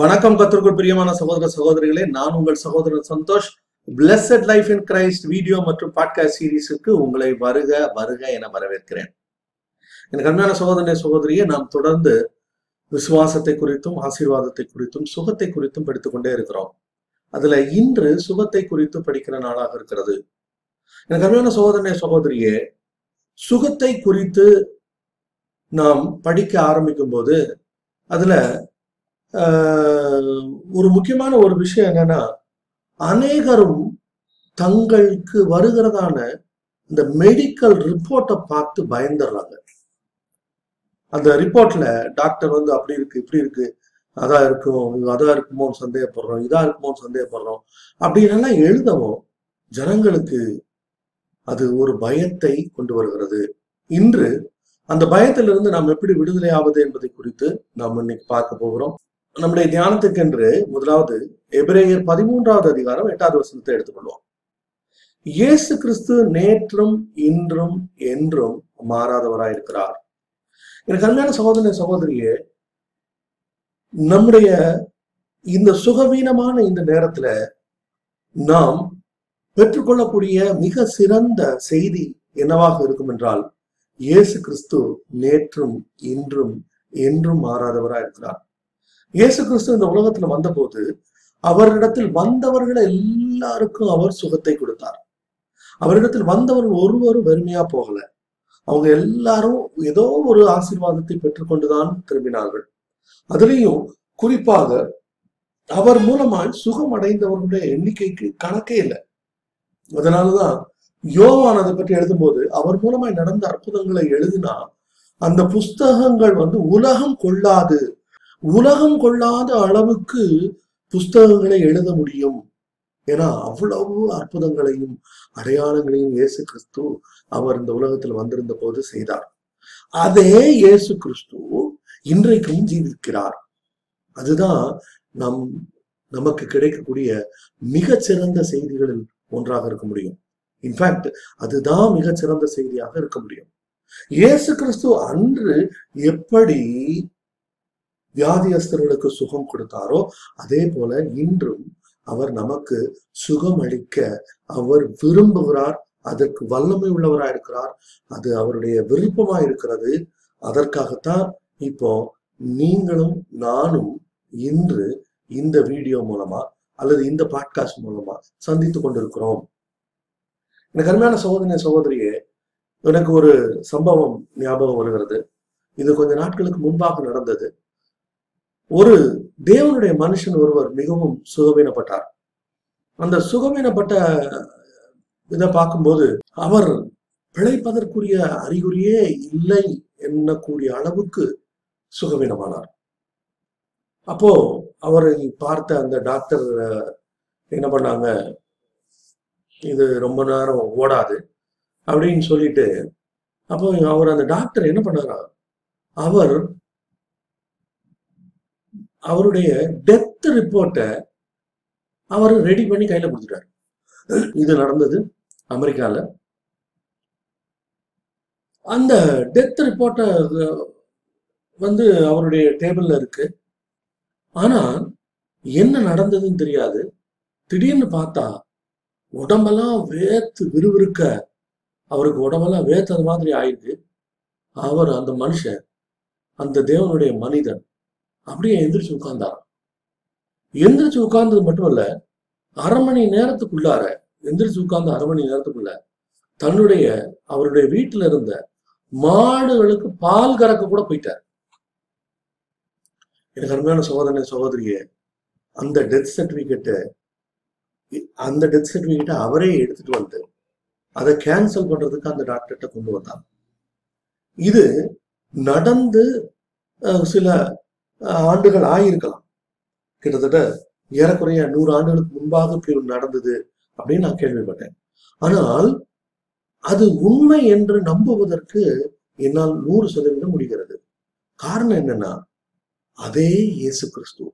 வணக்கம் கத்திற்குள் பிரியமான சகோதர சகோதரிகளே நான் உங்கள் சகோதரன் Santhosh. Blessed life in Christ video மற்றும் பாட்காஸ்ட் சீரீஸுக்கு உங்களை வருக வருக என வரவேற்கிறேன். எனக்கு அருமையான சகோதரனை சகோதரியை நாம் தொடர்ந்து விசுவாசத்தை குறித்தும் ஆசீர்வாதத்தை குறித்தும் சுகத்தை குறித்தும் படித்துக் கொண்டே இருக்கிறோம். அதுல இன்று சுகத்தை குறித்து படிக்கிற நாளாக இருக்கிறது. எனக்கு அருமையான சகோதரனை சகோதரியே சுகத்தை குறித்து நாம் படிக்க ஆரம்பிக்கும் போது அதுல ஒரு முக்கியமான ஒரு விஷயம் என்னன்னா அநேகரும் தங்களுக்கு வருகிறதான இந்த மெடிக்கல் ரிப்போர்ட்டை பார்த்து பயந்துடுறாங்க அந்த ரிப்போர்ட்ல டாக்டர் வந்து அப்படி இருக்கு இப்படி இருக்கு அதா இருக்கும் அதா இருக்குமோன்னு சந்தேகப்படுறோம் இதா இருக்குமோன்னு சந்தேகப்படுறோம் அப்படின்னெல்லாம் எழுதவும் ஜனங்களுக்கு அது ஒரு பயத்தை கொண்டு வருகிறது. இன்று அந்த பயத்திலிருந்து நாம் எப்படி விடுதலை ஆவது என்பதை குறித்து நாம் இன்னைக்கு பார்க்க போகிறோம். நம்முடைய தியானத்துக்கென்று முதலாவது எபிரேயர் பதிமூன்றாவது அதிகாரம் எட்டாவது வசனத்தை எடுத்துக்கொள்வோம். இயேசு கிறிஸ்து நேற்றும் இன்றும் என்றும் மாறாதவராயிருக்கிறார். எனக்கு அருமையான சகோதர சகோதரியே நம்முடைய இந்த சுகவீனமான இந்த நேரத்துல நாம் பெற்றுக்கொள்ளக்கூடிய மிக சிறந்த செய்தி என்னவாக இருக்கும் என்றால் இயேசு கிறிஸ்து நேற்றும் இன்றும் என்றும் மாறாதவராக இருக்கிறார் இயேசு கிறிஸ்து இந்த உலகத்துல வந்தபோது அவரிடத்தில் வந்தவர்கள் எல்லாருக்கும் அவர் சுகத்தை கொடுத்தார். அவரிடத்தில் வந்தவர்கள் ஒருவரும் வெறுமையா போகல. அவங்க எல்லாரும் ஏதோ ஒரு ஆசீர்வாதத்தை பெற்றுக்கொண்டுதான் திரும்பினார்கள். அதுலேயும் குறிப்பாக அவர் மூலமாய் சுகம் அடைந்தவர்களுடைய எண்ணிக்கைக்கு கணக்கே இல்லை. அதனாலதான் யோவான் அதை பற்றி எழுதும்போது அவர் மூலமாய் நடந்த அற்புதங்களை எழுதினா அந்த புஸ்தகங்கள் வந்து உலகம் கொள்ளாது உலகம் கொள்ளாத அளவுக்கு புஸ்தகங்களை எழுத முடியும் ஏன்னா அவ்வளவு அற்புதங்களையும் அடையாளங்களையும் இயேசு கிறிஸ்து அவர் இந்த உலகத்தில் வந்திருந்த போது செய்தார். அதே இயேசு கிறிஸ்து இன்றைக்கும் ஜீவிக்கிறார். அதுதான் நம் நமக்கு கிடைக்கக்கூடிய மிகச்சிறந்த செய்திகளில் ஒன்றாக இருக்க முடியும். இன்ஃபேக்ட் அதுதான் மிகச்சிறந்த செய்தியாக இருக்க முடியும். இயேசு கிறிஸ்து அன்று எப்படி வியாதியஸ்தர்களுக்கு சுகம் கொடுத்தாரோ அதே போல இன்றும் அவர் நமக்கு சுகம் அளிக்க அவர் விரும்புகிறார் அதற்கு வல்லமை உள்ளவராக இருக்கிறார் அது அவருடைய விருப்பமா இருக்கிறது. அதற்காகத்தான் இப்போ நீங்களும் நானும் இன்று இந்த வீடியோ மூலமா அல்லது இந்த பாட்காஸ்ட் மூலமா சந்தித்து கொண்டிருக்கிறோம். எனக்கு அருமையான சகோதரனை சகோதரியே எனக்கு ஒரு சம்பவம் ஞாபகம் வருகிறது. இது கொஞ்ச நாட்களுக்கு முன்பாக நடந்தது. ஒரு தேவனுடைய மனுஷன் ஒருவர் மிகவும் சுகவீனப்பட்டார். அந்த சுகவீனப்பட்ட இதை பார்க்கும்போது அவர் பிழைப்பதற்குரிய அறிகுறியே இல்லை எண்ணக்கூடிய அளவுக்கு சுகவீனமானார். அப்போ அவரை பார்த்த அந்த டாக்டர் என்ன பண்ணாங்க? இது ரொம்ப நேரம் ஓடாது அப்படின்னு சொல்லிட்டு அப்போ அவர் அந்த டாக்டர் என்ன பண்ணாரா? அவர் அவருடைய டெத் ரிப்போர்ட்டை அவர் ரெடி பண்ணி கையில கொடுத்துட்டார். இது நடந்தது அமெரிக்கால. அந்த டெத் ரிப்போர்ட்டை வந்து அவருடைய டேபிள்ல இருக்கு. ஆனா என்ன நடந்ததுன்னு தெரியாது. திடீர்னு பார்த்தா உடம்பெல்லாம் வேத்து விறுவிறுக்க அவருக்கு உடம்பெல்லாம் வேத்தது மாதிரி ஆயிருக்கு. அவர் அந்த மனுஷன் அந்த தேவனுடைய மனிதன் அப்படியே எந்திரிச்சு உட்கார்ந்தார் எந்திரிச்சு உட்கார்ந்தது மட்டும் இல்ல அரை மணி நேரத்துக்குள்ளார எந்திரிச்சு உட்கார்ந்த அரை மணி நேரத்துக்குள்ள தன்னுடைய அவருடைய வீட்டுல இருந்த மாடுகளுக்கு பால் கறக்க கூட போயிட்டார். எனக்கு அருமையான சகோதரனை சகோதரியே அந்த டெத் சர்டிபிகேட்டை அந்த டெத் சர்டிபிகேட்டை அவரே எடுத்துட்டு வந்து அதை கேன்சல் பண்றதுக்கு அந்த டாக்டர்கிட்ட கொண்டு வந்தார் இது நடந்து சில ஆண்டுகள் ஆயிருக்கலாம். கிட்டத்தட்ட ஏறக்குறைய நூறு ஆண்டுகளுக்கு முன்பாக இப்படி நடந்தது அப்படின்னு நான் கேள்விப்பட்டேன். ஆனால் அது உண்மை என்று நம்புவதற்கு என்னால் நூறு சதவீதம் முடிகிறது. காரணம் என்னன்னா அதே இயேசு கிறிஸ்து.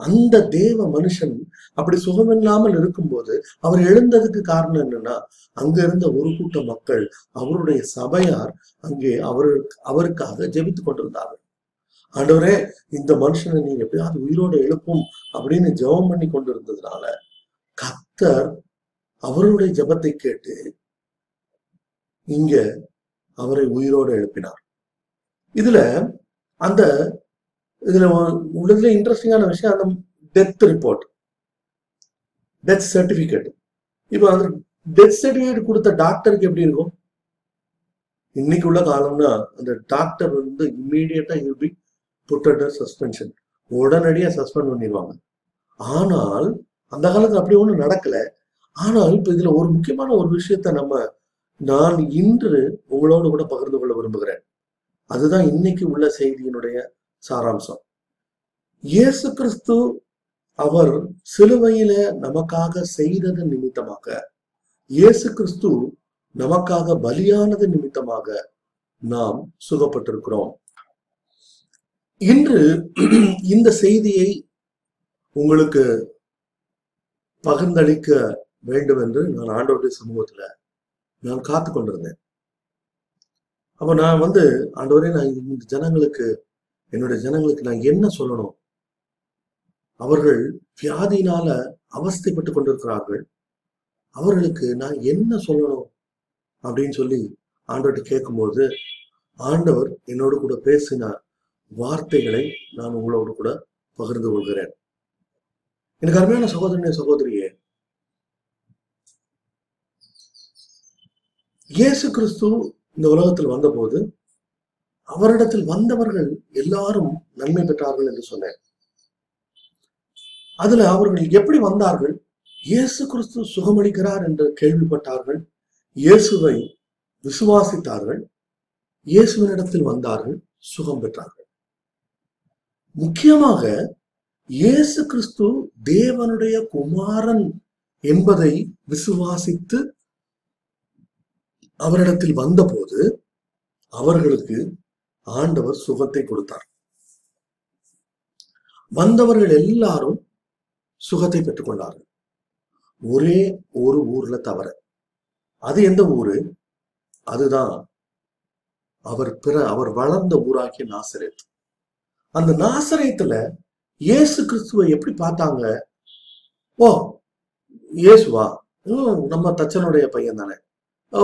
அந்த தேவ மனுஷன் அப்படி சுகமில்லாமல் இருக்கும்போது அவர் எழுந்ததுக்கு காரணம் என்னன்னா அங்க இருந்த ஒரு கூட்ட மக்கள் அவருடைய சபையார் அங்கே அவருக்கு அவருக்காக ஜெபித்துக் கொண்டிருந்தார்கள். ஆண்டவரே இந்த மனுஷனை நீங்க எப்படியாவது உயிரோட எழுப்பும் அப்படின்னு ஜெபம் பண்ணி கொண்டு இருந்ததுனால கத்தர் அவருடைய ஜெபத்தை கேட்டு இங்க அவரை உயிரோட எழுப்பினார். இதுல அந்த இதுல உள்ளதுல இன்ட்ரெஸ்டிங்கான விஷயம் அந்த டெத் ரிப்போர்ட் டெத் சர்டிபிகேட் இப்போ அந்த டெத் சர்டிபிகேட் கொடுத்த டாக்டருக்கு எப்படி இருக்கும்? இன்னைக்கு உள்ள காலம்னா அந்த டாக்டர் வந்து இம்மீடியட்டா you be put under suspension உடனடியாக சஸ்பெண்ட் பண்ணிடுவாங்க ஆனால் அந்த காலத்தில் அப்படி ஒன்றும் நடக்கல. ஆனால் இப்போ இதுல ஒரு முக்கியமான ஒரு விஷயத்த நம்ம நான் இன்று உங்களோடு கூட பகிர்ந்து கொள்ள விரும்புகிறேன். அதுதான் இன்னைக்கு உள்ள செய்தியினுடைய சாராம்சம். இயேசு கிறிஸ்து அவர் சிலுவையில நமக்காக செய்தது நிமித்தமாக இயேசு கிறிஸ்து நமக்காக பலியானது நிமித்தமாக நாம் சுகப்பட்டிருக்கிறோம். இன்று இந்த செய்தியை உங்களுக்கு பகிர்ந்தளிக்க வேண்டும் என்று நான் ஆண்டவருடைய சமூகத்துல நான் காத்து கொண்டிருந்தேன். அப்ப நான் வந்து ஆண்டவரே நான் இந்த ஜனங்களுக்கு என்னுடைய ஜனங்களுக்கு நான் என்ன சொல்லணும்? அவர்கள் வியாதியினால அவஸ்தைப்பட்டு கொண்டிருக்கிறார்கள். அவர்களுக்கு நான் என்ன சொல்லணும்? அப்படின்னு சொல்லி ஆண்டவர்கிட்ட கேட்கும்போது ஆண்டவர் என்னோடு கூட பேசினார். வார்த்தைகளை நான் உங்களோடு கூட பகிர்ந்து கொள்கிறேன். எனக்கு அருமையான சகோதரனே சகோதரியே இயேசு கிறிஸ்து இந்த உலகத்தில் வந்தபோது அவரிடத்தில் வந்தவர்கள் எல்லாரும் நன்மை பெற்றார்கள் என்று சொன்னேன். அதுல அவர்கள் எப்படி வந்தார்கள்? இயேசு கிறிஸ்து சுகமளிக்கிறார் என்று கேள்விப்பட்டார்கள். இயேசுவை விசுவாசித்தார்கள். இயேசுவினிடத்தில் வந்தார்கள். சுகம் பெற்றார்கள். முக்கியமாக இயேசு கிறிஸ்து தேவனுடைய குமாரன் என்பதை விசுவாசித்து அவரிடத்தில் வந்தபோது அவர்களுக்கு ஆண்டவர் சுகத்தை கொடுத்தார். வந்தவர்கள் எல்லாரும் சுகத்தை பெற்றுக்கொண்டார்கள். ஒரே ஒரு ஊர்ல தவிர அது எந்த ஊரு? அதுதான். அவர் பிற அவர் வளர்ந்த ஊராகிய நாசரேத். அந்த நாசரேத்துல இயேசு கிறிஸ்துவை எப்படி பார்த்தாங்க? ஓ இயேசுவா நம்ம தச்சனுடைய பையன் தானே. ஓ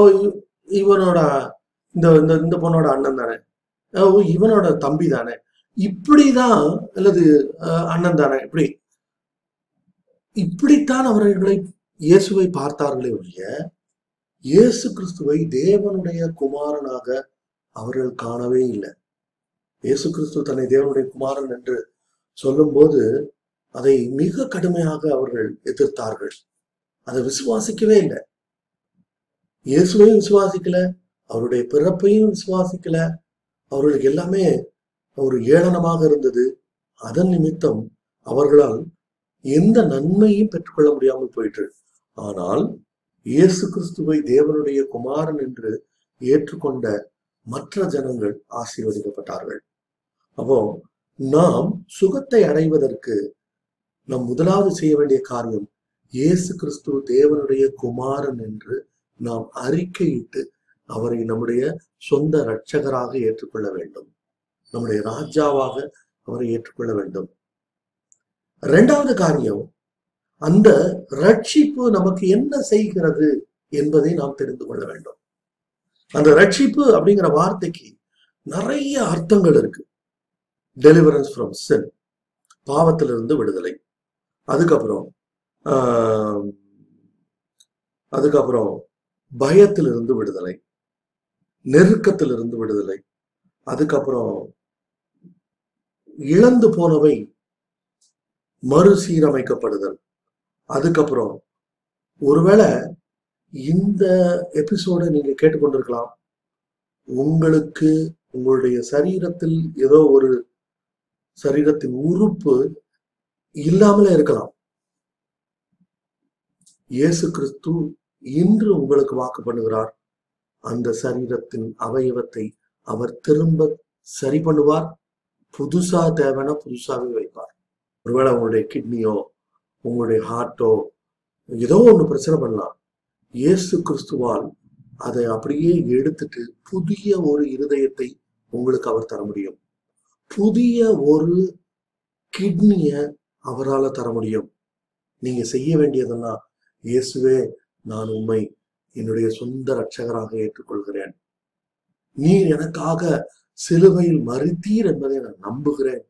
இவனோட இந்த இந்த இந்த பொண்ணோட அண்ணன் தானே. ஓ இவனோட தம்பி தானே. இப்படிதான் அல்லது அஹ், அண்ணன் தானே. இப்படி. இப்படித்தான் அவர்களை இயேசுவை பார்த்தார்களே ஒழிய இயேசு கிறிஸ்துவை தேவனுடைய குமாரனாக அவர்கள் காணவே இல்லை. இயேசு கிறிஸ்து தன்னை தேவனுடைய குமாரன் என்று சொல்லும்போது அதை மிக கடுமையாக அவர்கள் எதிர்த்தார்கள். அதை விசுவாசிக்கவே இல்லை. இயேசுவையும் விசுவாசிக்கல அவருடைய பிறப்பையும் விசுவாசிக்கல அவர்களுக்கு எல்லாமே ஒரு ஏளனமாக இருந்தது. அதன் நிமித்தம் அவர்களால் எந்த நன்மையும் பெற்றுக்கொள்ள முடியாமல் போயிற்று. ஆனால் இயேசு கிறிஸ்துவை தேவனுடைய குமாரன் என்று ஏற்றுக்கொண்ட மற்ற ஜனங்கள் ஆசீர்வதிக்கப்பட்டார்கள். அப்போ நாம் சுகத்தை அடைவதற்கு நாம் முதலாவது செய்ய வேண்டிய காரியம் இயேசு கிறிஸ்து தேவனுடைய குமாரன் என்று நாம் அறிக்கையிட்டு அவரை நம்முடைய சொந்த இரட்சகராக ஏற்றுக்கொள்ள வேண்டும். நம்முடைய ராஜாவாக அவரை ஏற்றுக்கொள்ள வேண்டும். இரண்டாவது காரியம் அந்த ரட்சிப்பு நமக்கு என்ன செய்கிறது என்பதை நாம் தெரிந்து கொள்ள வேண்டும். அந்த ரட்சிப்பு அப்படிங்கிற வார்த்தைக்கு நிறைய அர்த்தங்கள் இருக்கு. டெலிவரன்ஸ் ஃப்ரம் சென் பாவத்திலிருந்து விடுதலை. அதுக்கப்புறம் அதுக்கப்புறம் பயத்திலிருந்து விடுதலை. நெருக்கத்திலிருந்து விடுதலை. அதுக்கப்புறம் இழந்து போனவை மறுசீரமைக்கப்படுதல். அதுக்கப்புறம் ஒருவேளை இந்த எபிசோடை நீங்க கேட்டுக்கொண்டிருக்கலாம். உங்களுக்கு உங்களுடைய சரீரத்தில் ஏதோ ஒரு சரீரத்தின் உறுப்பு இல்லாமலே இருக்கலாம். இயேசு கிறிஸ்து இன்று உங்களுக்கு வாக்கு பண்ணுகிறார். அந்த சரீரத்தின் அவயவத்தை அவர் திரும்ப சரி பண்ணுவார். புதுசா தேவைன்னா புதுசாவே வைப்பார். ஒருவேளை உங்களுடைய கிட்னியோ உங்களுடைய ஹார்ட்டோ ஏதோ ஒண்ணு பிரச்சனை பண்ணலாம். இயேசு கிறிஸ்துவால் அதை அப்படியே எடுத்துட்டு புதிய ஒரு இருதயத்தை உங்களுக்கு அவர் தர முடியும். புதிய ஒரு கிட்னிய அவரால தர முடியும். நீங்க செய்ய வேண்டியதெல்லாம் இயேசுவே நான் உம்மை என்னுடைய சொந்த ரட்சகராக ஏற்றுக்கொள்கிறேன். நீர் எனக்காக சிலுவையில் மறுத்தீர் என்பதை நான் நம்புகிறேன்.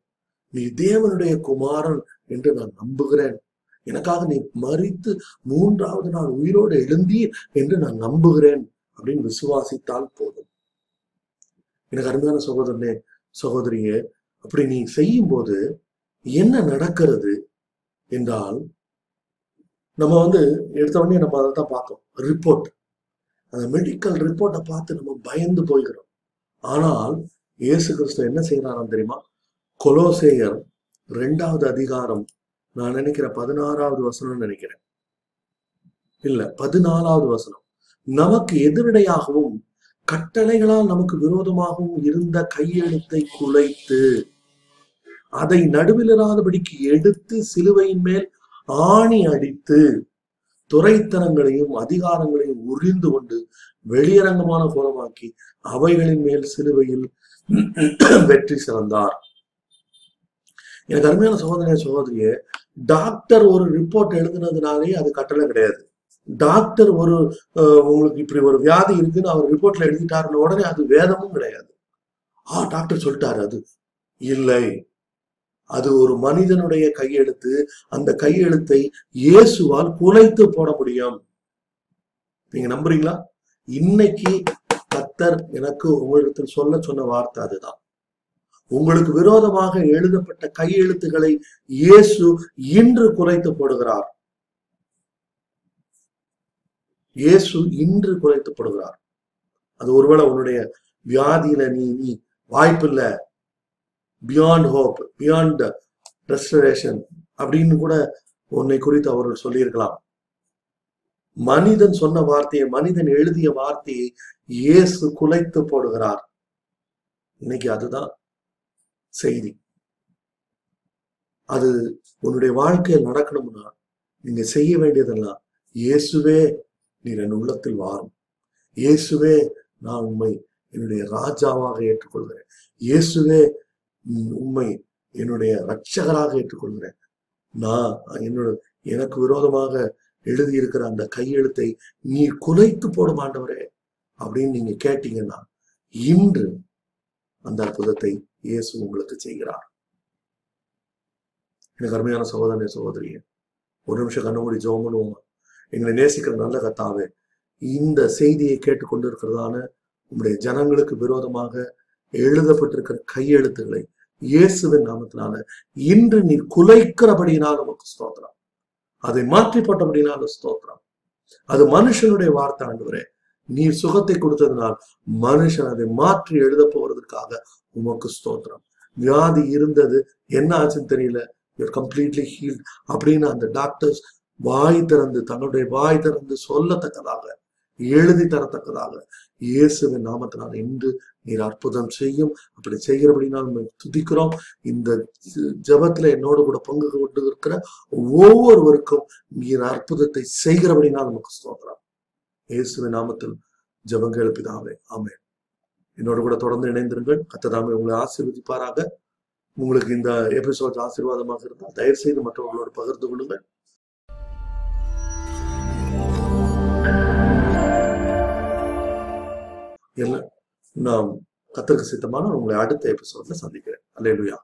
நீ தேவனுடைய குமாரன் என்று நான் நம்புகிறேன். எனக்காக நீ மறித்து மூன்றாவது நாள் உயிரோடு எழுந்தீர் என்று நான் நம்புகிறேன். அப்படின்னு விசுவாசித்தால் போதும். எனக்கு அருமையான சகோதரனே சகோதரியே அப்படி நீ செய்யும் போது என்ன நடக்கிறது என்றால் நம்ம வந்து எடுத்த உடனே நம்ம அதை தான் பார்த்தோம் ரிப்போர்ட் அந்த மெடிக்கல் ரிப்போர்ட்டை பார்த்து நம்ம பயந்து போய்கிறோம் ஆனால் இயேசு கிறிஸ்து என்ன செய்யறாராம் தெரியுமா? கொலோசேயர் ரெண்டாவது அதிகாரம் நான் நினைக்கிறேன் பதினாறாவது வசனம் நினைக்கிறேன். இல்ல பதினாலாவது வசனம். நமக்கு எதிரடையாகவும் கட்டளைகளால் நமக்கு விரோதமாகவும் இருந்த கையெழுத்தை குலைத்து அதை நடுவிலிராதபடிக்கு எடுத்து சிலுவையின் மேல் ஆணி அடித்து துறைத்தனங்களையும் அதிகாரங்களையும் உறிந்து கொண்டு வெளியரங்கமான கோலமாக்கி அவைகளின் மேல் சிலுவையில் வெற்றி சிறந்தார். எனக்கு அருமையான சகோதரிய சகோதரிய டாக்டர் ஒரு ரிப்போர்ட் எழுதுனதுனாலே அது கட்டளை கிடையாது. டாக்டர் ஒரு உங்களுக்கு இப்படி ஒரு வியாதி இருக்குன்னு அவர் ரிப்போர்ட்ல எழுதிட்டாருன்னு உடனே அது வேதமும் கிடையாது. ஆ டாக்டர் சொல்லிட்டாரு அது. இல்லை. அது ஒரு மனிதனுடைய கையெழுத்து. அந்த கையெழுத்தை இயேசுவால் குலைத்து போட முடியும். நீங்க நம்புறீங்களா? இன்னைக்கு கத்தர் எனக்கு உங்களிடத்தில் சொல்ல சொன்ன வார்த்தை அதுதான். உங்களுக்கு விரோதமாக எழுதப்பட்ட கையெழுத்துக்களை இயேசு இன்று குறைத்து போடுகிறார். இயேசு இன்று குறைத்துப்படுகிறார் அது ஒருவேளை உன்னுடைய வியாதியில நீ நீ வாய்ப்பில்ல பியாண்ட் ஹோப் பியாண்ட் ரெஸ்டரேஷன் அப்படின்னு கூட உன்னை குறித்து அவர்கள் சொல்லியிருக்கலாம். மனிதன் சொன்ன வார்த்தையை மனிதன் எழுதிய வார்த்தையை இயேசு குலைத்து போடுகிறார் இன்னைக்கு அதுதான் செய்தி. அது உன்னுடைய வாழ்க்கையில் நடக்கணும்னா நீங்க செய்ய வேண்டியதெல்லாம் இயேசுவே நீர் என் உள்ளத்தில் வாரும். இயேசுவே நான் உண்மை என்னுடைய ராஜாவாக ஏற்றுக்கொள்கிறேன். இயேசுவே உம் என்னுடைய ரட்சகராக ஏற்றுக்கொள்கிறேன். நான் என்னோட எனக்கு விரோதமாக எழுதியிருக்கிற அந்த கையெழுத்தை நீர் குலைத்து போடும் ஆண்டவரே அப்படின்னு நீங்க கேட்டீங்கன்னா இன்று அந்த அற்புதத்தை இயேசு உங்களுக்கு செய்கிறார். எனக்கு அருமையான சகோதரனே சகோதரியே ஒரு நிமிஷம் கண்ணு மூடி ஜோம் பண்ணுவோமா? எங்களை நேசிக்கிற நல்ல கத்தாவே இந்த செய்தியை கேட்டுக்கொண்டு இருக்கிறதான உங்களுடைய ஜனங்களுக்கு விரோதமாக எழுதப்பட்டிருக்கிற கையெழுத்துக்களை இயேசுவின் நாமத்தினால இன்று நீர் குலைக்கிறபடியினால் நமக்கு ஸ்தோத்திரம். அதை மாற்றி போட்டபடினால ஸ்தோத்திரம். அது மனுஷனுடைய வார்த்தை ஆண்டவரே. நீர் சுகத்தை கொடுத்ததினால் மனுஷன் அதை மாற்றி எழுத போறதுக்காக உமக்கு ஸ்தோத்திரம். வியாதி இருந்தது என்ன ஆச்சுன்னு தெரியல. யூர் கம்ப்ளீட்லி ஹீல்ட் அப்படின்னு அந்த டாக்டர்ஸ் வாய் திறந்து தன்னுடைய வாய் திறந்து சொல்லத்தக்கதாக எழுதி தரத்தக்கதாக இயேசுவின் நாமத்தினால் இன்று நீர் அற்புதம் செய்யும். அப்படி செய்கிறபடினால் துதிக்கிறோம். இந்த ஜெபத்துல என்னோடு கூட பங்கு கொண்டு இருக்கிற ஒவ்வொருவருக்கும் நீர் அற்புதத்தை செய்கிறபடினால் நமக்கு ஸ்தோத்திரம். இயேசுவின் நாமத்தில் ஜபங்க எழுப்பிதாவே ஆமே என்னோடு கூட தொடர்ந்து இணைந்திருங்கள். கத்ததாமே உங்களை ஆசீர்வதிப்பாராக. உங்களுக்கு இந்த எபிசோட் ஆசீர்வாதமாக இருந்தால் தயவு செய்து மற்றவர்களோடு பகிர்ந்து கொள்ளுங்கள். எல்லாம் நான் கத்திற்கு சித்தமான உங்களை அடுத்த எபிசோட்ல சந்திக்கிறேன். அல்லேலுயா.